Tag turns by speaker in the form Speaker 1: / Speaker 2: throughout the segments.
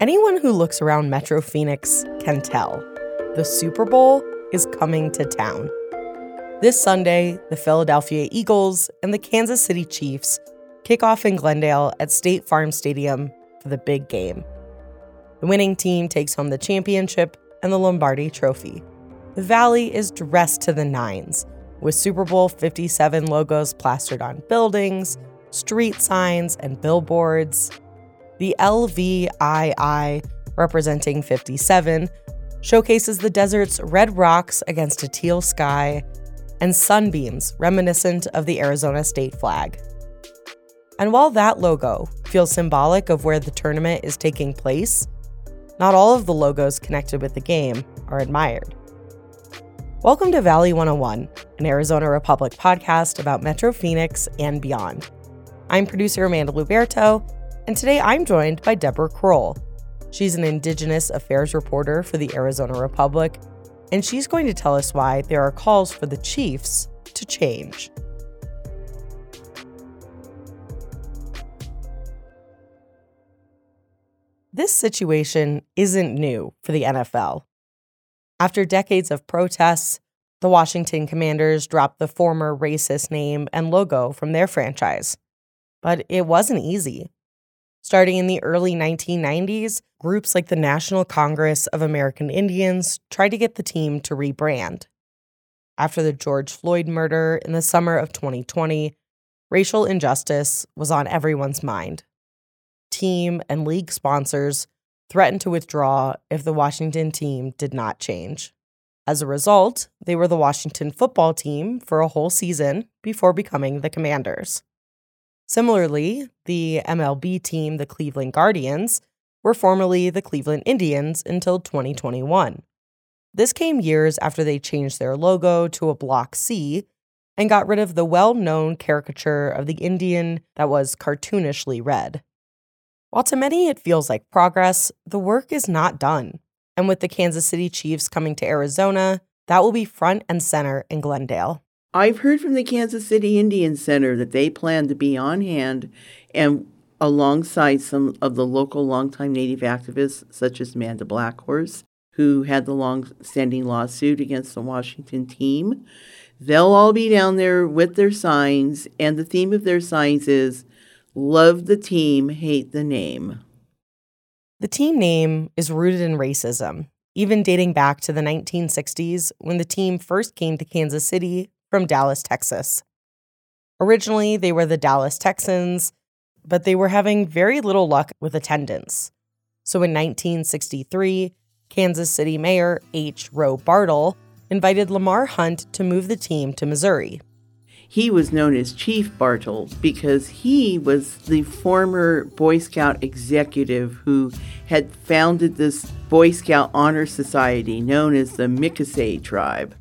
Speaker 1: Anyone who looks around Metro Phoenix can tell the Super Bowl is coming to town. This Sunday, the Philadelphia Eagles and the Kansas City Chiefs kick off in Glendale at State Farm Stadium for the big game. The winning team takes home the championship and the Lombardi Trophy. The Valley is dressed to the nines, with Super Bowl 57 logos plastered on buildings, street signs, and billboards. The LVII, representing 57, showcases the desert's red rocks against a teal sky and sunbeams reminiscent of the Arizona state flag. And while that logo feels symbolic of where the tournament is taking place, not all of the logos connected with the game are admired. Welcome to Valley 101, an Arizona Republic podcast about Metro Phoenix and beyond. I'm producer Amanda Luberto, and today I'm joined by Deborah Krol. She's an Indigenous Affairs reporter for the Arizona Republic, and she's going to tell us why there are calls for the Chiefs to change. This situation isn't new for the NFL. After decades of protests, the Washington Commanders dropped the former racist name and logo from their franchise. But it wasn't easy. Starting in the early 1990s, groups like the National Congress of American Indians tried to get the team to rebrand. After the George Floyd murder in the summer of 2020, racial injustice was on everyone's mind team, and league sponsors threatened to withdraw if the Washington team did not change. As a result, they were the Washington football team for a whole season before becoming the Commanders. Similarly, the MLB team, the Cleveland Guardians, were formerly the Cleveland Indians until 2021. This came years after they changed their logo to a block C and got rid of the well known caricature of the Indian that was cartoonishly red. While to many it feels like progress, the work is not done. And with the Kansas City Chiefs coming to Arizona, that will be front and center in Glendale.
Speaker 2: I've heard from the Kansas City Indian Center that they plan to be on hand and alongside some of the local longtime Native activists, such as Amanda Blackhorse, who had the long standing lawsuit against the Washington team. They'll all be down there with their signs, and the theme of their signs is Love the team, hate the name.
Speaker 1: The team name is rooted in racism, even dating back to the 1960s when the team first came to Kansas City from Dallas, Texas. Originally, they were the Dallas Texans, but they were having very little luck with attendance. So in 1963, Kansas City Mayor H. Roe Bartle invited Lamar Hunt to move the team to Missouri.
Speaker 2: He was known as Chief Bartle because he was the former Boy Scout executive who had founded this Boy Scout Honor Society known as the Mic-O-Say Tribe.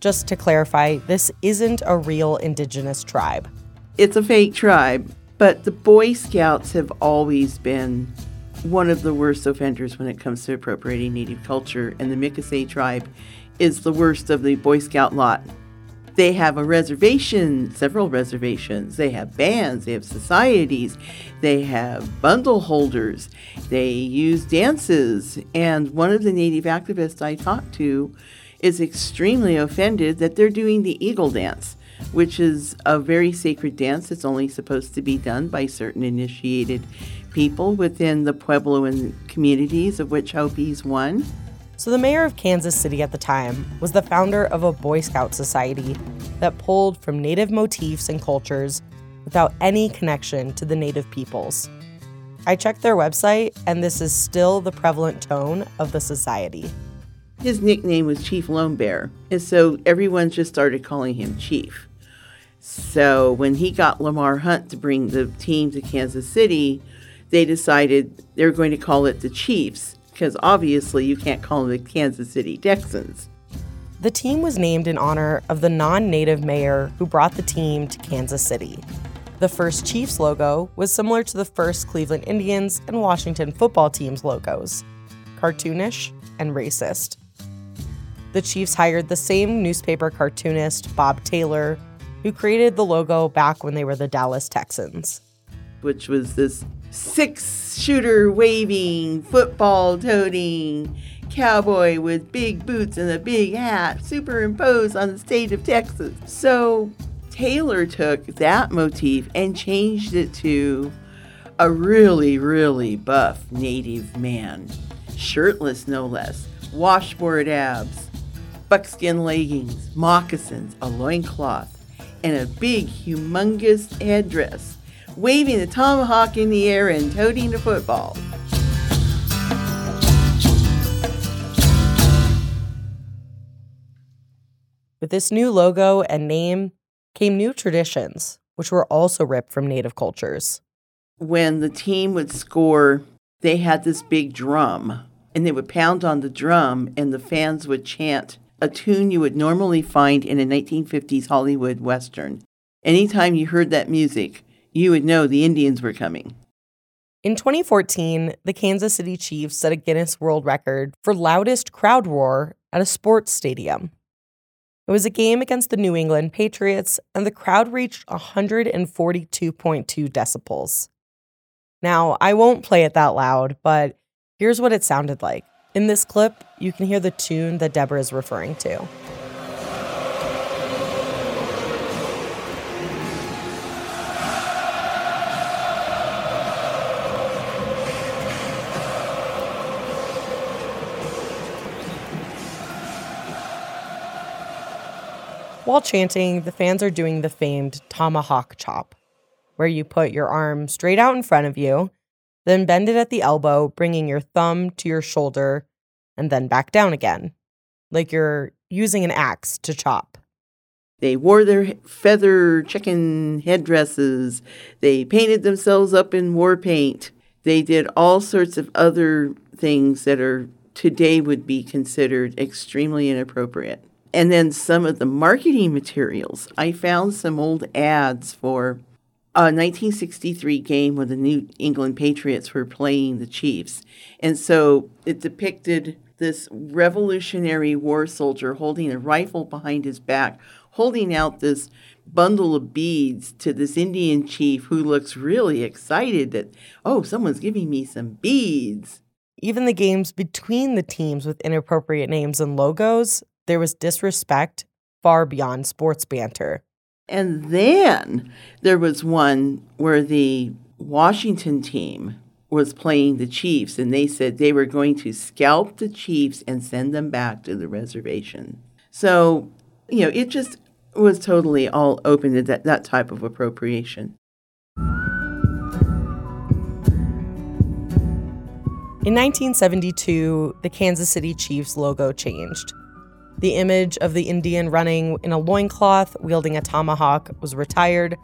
Speaker 1: Just to clarify, this isn't a real indigenous tribe.
Speaker 2: It's a fake tribe, but the Boy Scouts have always been one of the worst offenders when it comes to appropriating Native culture, and the Mic-O-Say tribe is the worst of the Boy Scout lot. They have a reservation, several reservations. They have bands, they have societies, they have bundle holders, they use dances. And one of the Native activists I talked to is extremely offended that they're doing the eagle dance, which is a very sacred dance that's only supposed to be done by certain initiated people within the Puebloan communities, of which Hopi is one.
Speaker 1: So, the mayor of Kansas City at the time was the founder of a Boy Scout society that pulled from Native motifs and cultures without any connection to the Native peoples. I checked their website, and this is still the prevalent tone of the society.
Speaker 2: His nickname was Chief Lone Bear, and so everyone just started calling him Chief. So when he got Lamar Hunt to bring the team to Kansas City, they decided they were going to call it the Chiefs because obviously you can't call them the Kansas City Texans.
Speaker 1: The team was named in honor of the non native mayor who brought the team to Kansas City. The first Chiefs logo was similar to the first Cleveland Indians and Washington football team's logos cartoonish and racist. The Chiefs hired the same newspaper cartoonist, Bob Taylor, who created the logo back when they were the Dallas Texans.
Speaker 2: which was this six shooter waving, football toting cowboy with big boots and a big hat superimposed on the state of Texas. So Taylor took that motif and changed it to a really, really buff native man, shirtless no less, washboard abs, buckskin leggings, moccasins, a loincloth, and a big, humongous headdress, waving the tomahawk in the air and toting the football.
Speaker 1: With this new logo and name came new traditions, which were also ripped from native cultures.
Speaker 2: When the team would score, they had this big drum, and they would pound on the drum, and the fans would chant a tune you would normally find in a 1950s Hollywood Western. Anytime you heard that music, you would know the Indians were coming.
Speaker 1: In 2014, the Kansas City Chiefs set a Guinness World Record for loudest crowd roar at a sports stadium. It was a game against the New England Patriots, and the crowd reached 142.2 decibels. Now, I won't play it that loud, but here's what it sounded like. In this clip, you can hear the tune that Deborah is referring to. While chanting, the fans are doing the famed tomahawk chop, where you put your arm straight out in front of you, then bend it at the elbow, bringing your thumb to your shoulder, and then back down again, like you're using an axe to chop.
Speaker 2: They wore their feather chicken headdresses. They painted themselves up in war paint. They did all sorts of other things that are today would be considered extremely inappropriate. And then some of the marketing materials. I found some old ads for a 1963 game when the New England Patriots were playing the Chiefs. And so it depicted this Revolutionary War soldier holding a rifle behind his back, holding out this bundle of beads to this Indian chief who looks really excited that, oh, someone's giving me some beads.
Speaker 1: Even the games between the teams with inappropriate names and logos there was disrespect far beyond sports banter.
Speaker 2: And then there was one where the Washington team was playing the Chiefs, and they said they were going to scalp the Chiefs and send them back to the reservation. So, you know, it just was totally all open to that, that type of appropriation.
Speaker 1: In 1972, the Kansas City Chiefs logo changed. The image of the Indian running in a loincloth wielding a tomahawk was retired,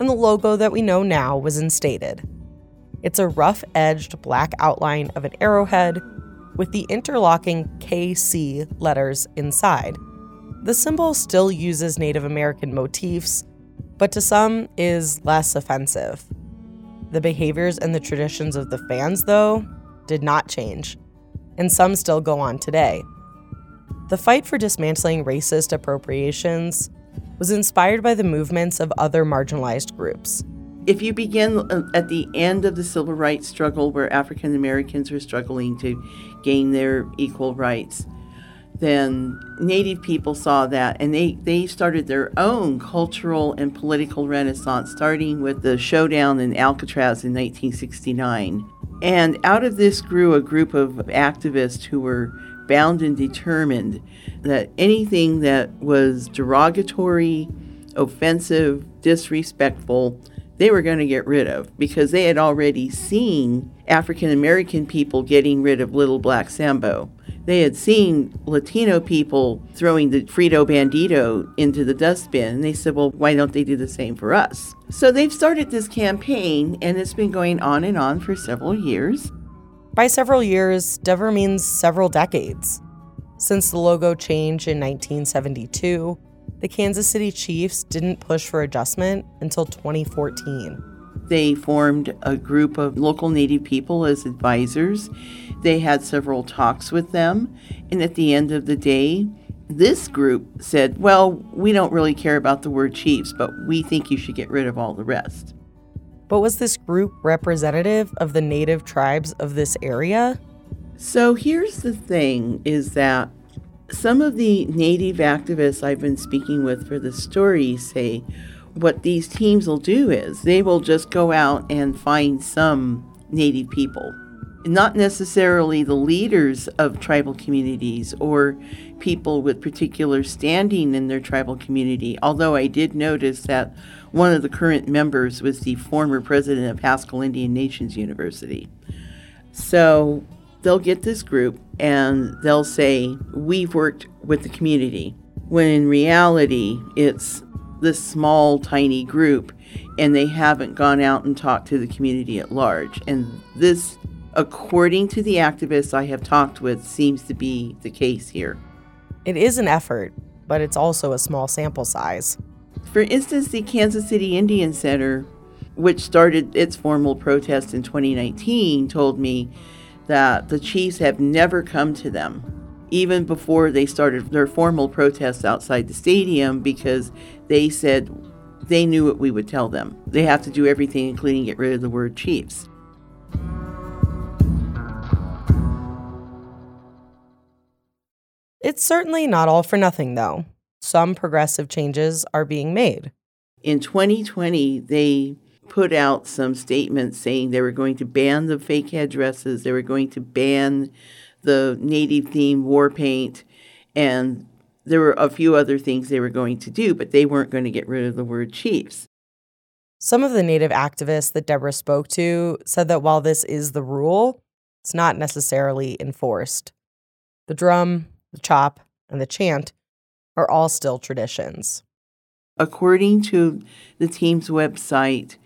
Speaker 1: and the logo that we know now was instated. It's a rough edged black outline of an arrowhead with the interlocking KC letters inside. The symbol still uses Native American motifs, but to some is less offensive. The behaviors and the traditions of the fans, though, did not change, and some still go on today. The fight for dismantling racist appropriations was inspired by the movements of other marginalized groups.
Speaker 2: If you begin uh, at the end of the civil rights struggle, where African Americans were struggling to gain their equal rights, then Native people saw that and they, they started their own cultural and political renaissance, starting with the showdown in Alcatraz in 1969. And out of this grew a group of activists who were bound and determined that anything that was derogatory, offensive, disrespectful, they were going to get rid of because they had already seen African American people getting rid of Little Black Sambo. They had seen Latino people throwing the Frito Bandito into the dustbin, and they said, Well, why don't they do the same for us? So they've started this campaign, and it's been going on and on for several years.
Speaker 1: By several years, Deborah means several decades. Since the logo change in 1972, the Kansas City Chiefs didn't push for adjustment until 2014.
Speaker 2: They formed a group of local Native people as advisors. They had several talks with them, and at the end of the day, this group said, Well, we don't really care about the word Chiefs, but we think you should get rid of all the rest.
Speaker 1: But was this group representative of the native tribes of this area?
Speaker 2: So here's the thing is that some of the native activists I've been speaking with for the story say what these teams will do is they will just go out and find some native people not necessarily the leaders of tribal communities or people with particular standing in their tribal community, although I did notice that one of the current members was the former president of Haskell Indian Nations University. So they'll get this group and they'll say, We've worked with the community, when in reality, it's this small, tiny group and they haven't gone out and talked to the community at large. And this according to the activists I have talked with, seems to be the case here.
Speaker 1: It is an effort, but it's also a small sample size.
Speaker 2: For instance, the Kansas City Indian Center, which started its formal protest in 2019, told me that the chiefs have never come to them, even before they started their formal protests outside the stadium, because they said they knew what we would tell them. They have to do everything, including get rid of the word chiefs.
Speaker 1: It's certainly not all for nothing, though. Some progressive changes are being made.
Speaker 2: In 2020, they put out some statements saying they were going to ban the fake headdresses, they were going to ban the native theme war paint, and there were a few other things they were going to do, but they weren't going to get rid of the word chiefs.
Speaker 1: Some of the native activists that Deborah spoke to said that while this is the rule, it's not necessarily enforced. The drum, the chop, and the chant are all still traditions.
Speaker 2: According to the team's website,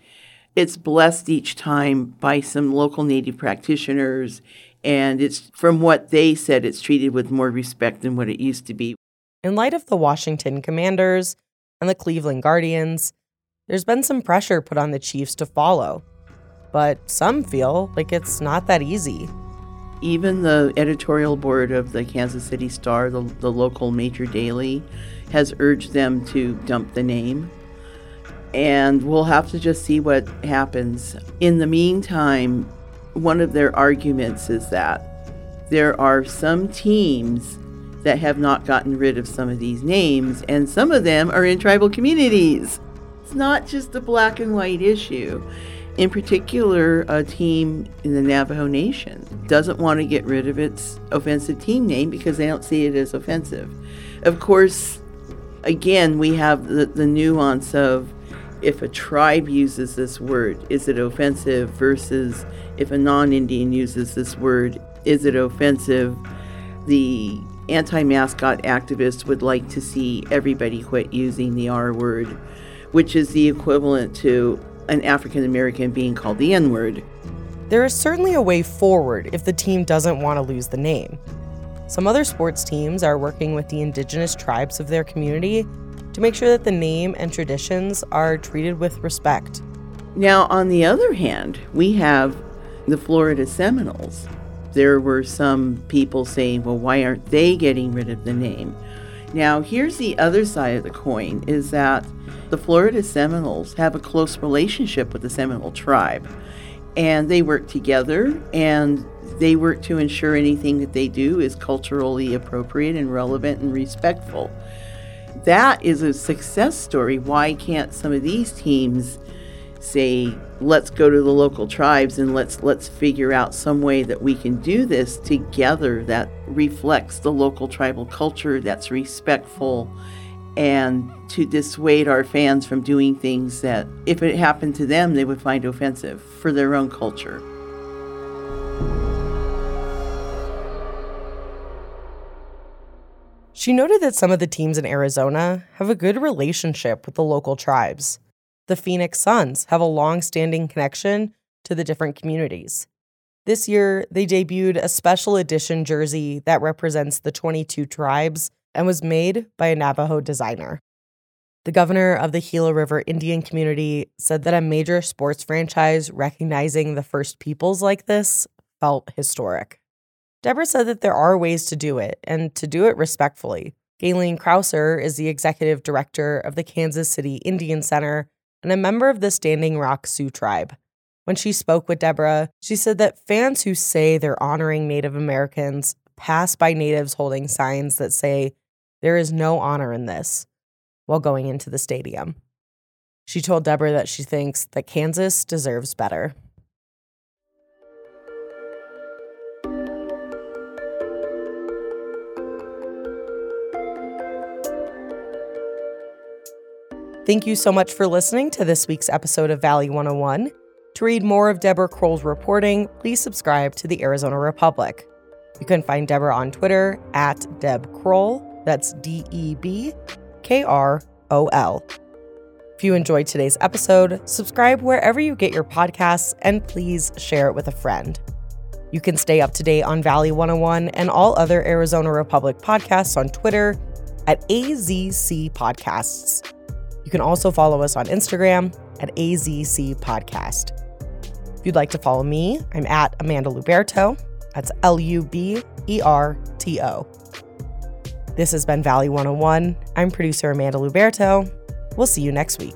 Speaker 2: it's blessed each time by some local native practitioners, and it's from what they said, it's treated with more respect than what it used to be.
Speaker 1: In light of the Washington Commanders and the Cleveland Guardians, there's been some pressure put on the Chiefs to follow, but some feel like it's not that easy.
Speaker 2: Even the editorial board of the Kansas City Star, the, the local major daily, has urged them to dump the name. And we'll have to just see what happens. In the meantime, one of their arguments is that there are some teams that have not gotten rid of some of these names, and some of them are in tribal communities. It's not just a black and white issue in particular, a team in the Navajo Nation doesn't want to get rid of its offensive team name because they don't see it as offensive. Of course, again, we have the, the nuance of if a tribe uses this word, is it offensive versus if a non Indian uses this word, is it offensive? The anti mascot activists would like to see everybody quit using the R word, which is the equivalent to an African American being called the N word.
Speaker 1: There is certainly a way forward if the team doesn't want to lose the name. Some other sports teams are working with the indigenous tribes of their community to make sure that the name and traditions are treated with respect.
Speaker 2: Now, on the other hand, we have the Florida Seminoles. There were some people saying, well, why aren't they getting rid of the name? Now, here's the other side of the coin is that the Florida Seminoles have a close relationship with the Seminole tribe, and they work together and they work to ensure anything that they do is culturally appropriate and relevant and respectful. That is a success story. Why can't some of these teams say, let's go to the local tribes and let's let's figure out some way that we can do this together that reflects the local tribal culture that's respectful and to dissuade our fans from doing things that, if it happened to them, they would find offensive for their own culture.
Speaker 1: She noted that some of the teams in Arizona have a good relationship with the local tribes. The Phoenix Suns have a long standing connection to the different communities. This year, they debuted a special edition jersey that represents the 22 tribes and was made by a Navajo designer. The governor of the Gila River Indian community said that a major sports franchise recognizing the First Peoples like this felt historic. Deborah said that there are ways to do it and to do it respectfully. Gaylene Crouser is the executive director of the Kansas City Indian Center and a member of the Standing Rock Sioux tribe. When she spoke with Deborah, she said that fans who say they're honoring Native Americans pass by natives holding signs that say, There is no honor in this, while going into the stadium. She told Deborah that she thinks that Kansas deserves better. Thank you so much for listening to this week's episode of Valley 101. To read more of Deborah Krol's reporting, please subscribe to the Arizona Republic. You can find Deborah on Twitter at Deb Krol. That's D E B K R O L. If you enjoyed today's episode, subscribe wherever you get your podcasts and please share it with a friend. You can stay up to date on Valley 101 and all other Arizona Republic podcasts on Twitter at AZC Podcasts. You can also follow us on Instagram at AZC Podcast. If you'd like to follow me, I'm at Amanda Luberto. That's L U B E R T O. This has been Valley 101. I'm producer Amanda Luberto. We'll see you next week.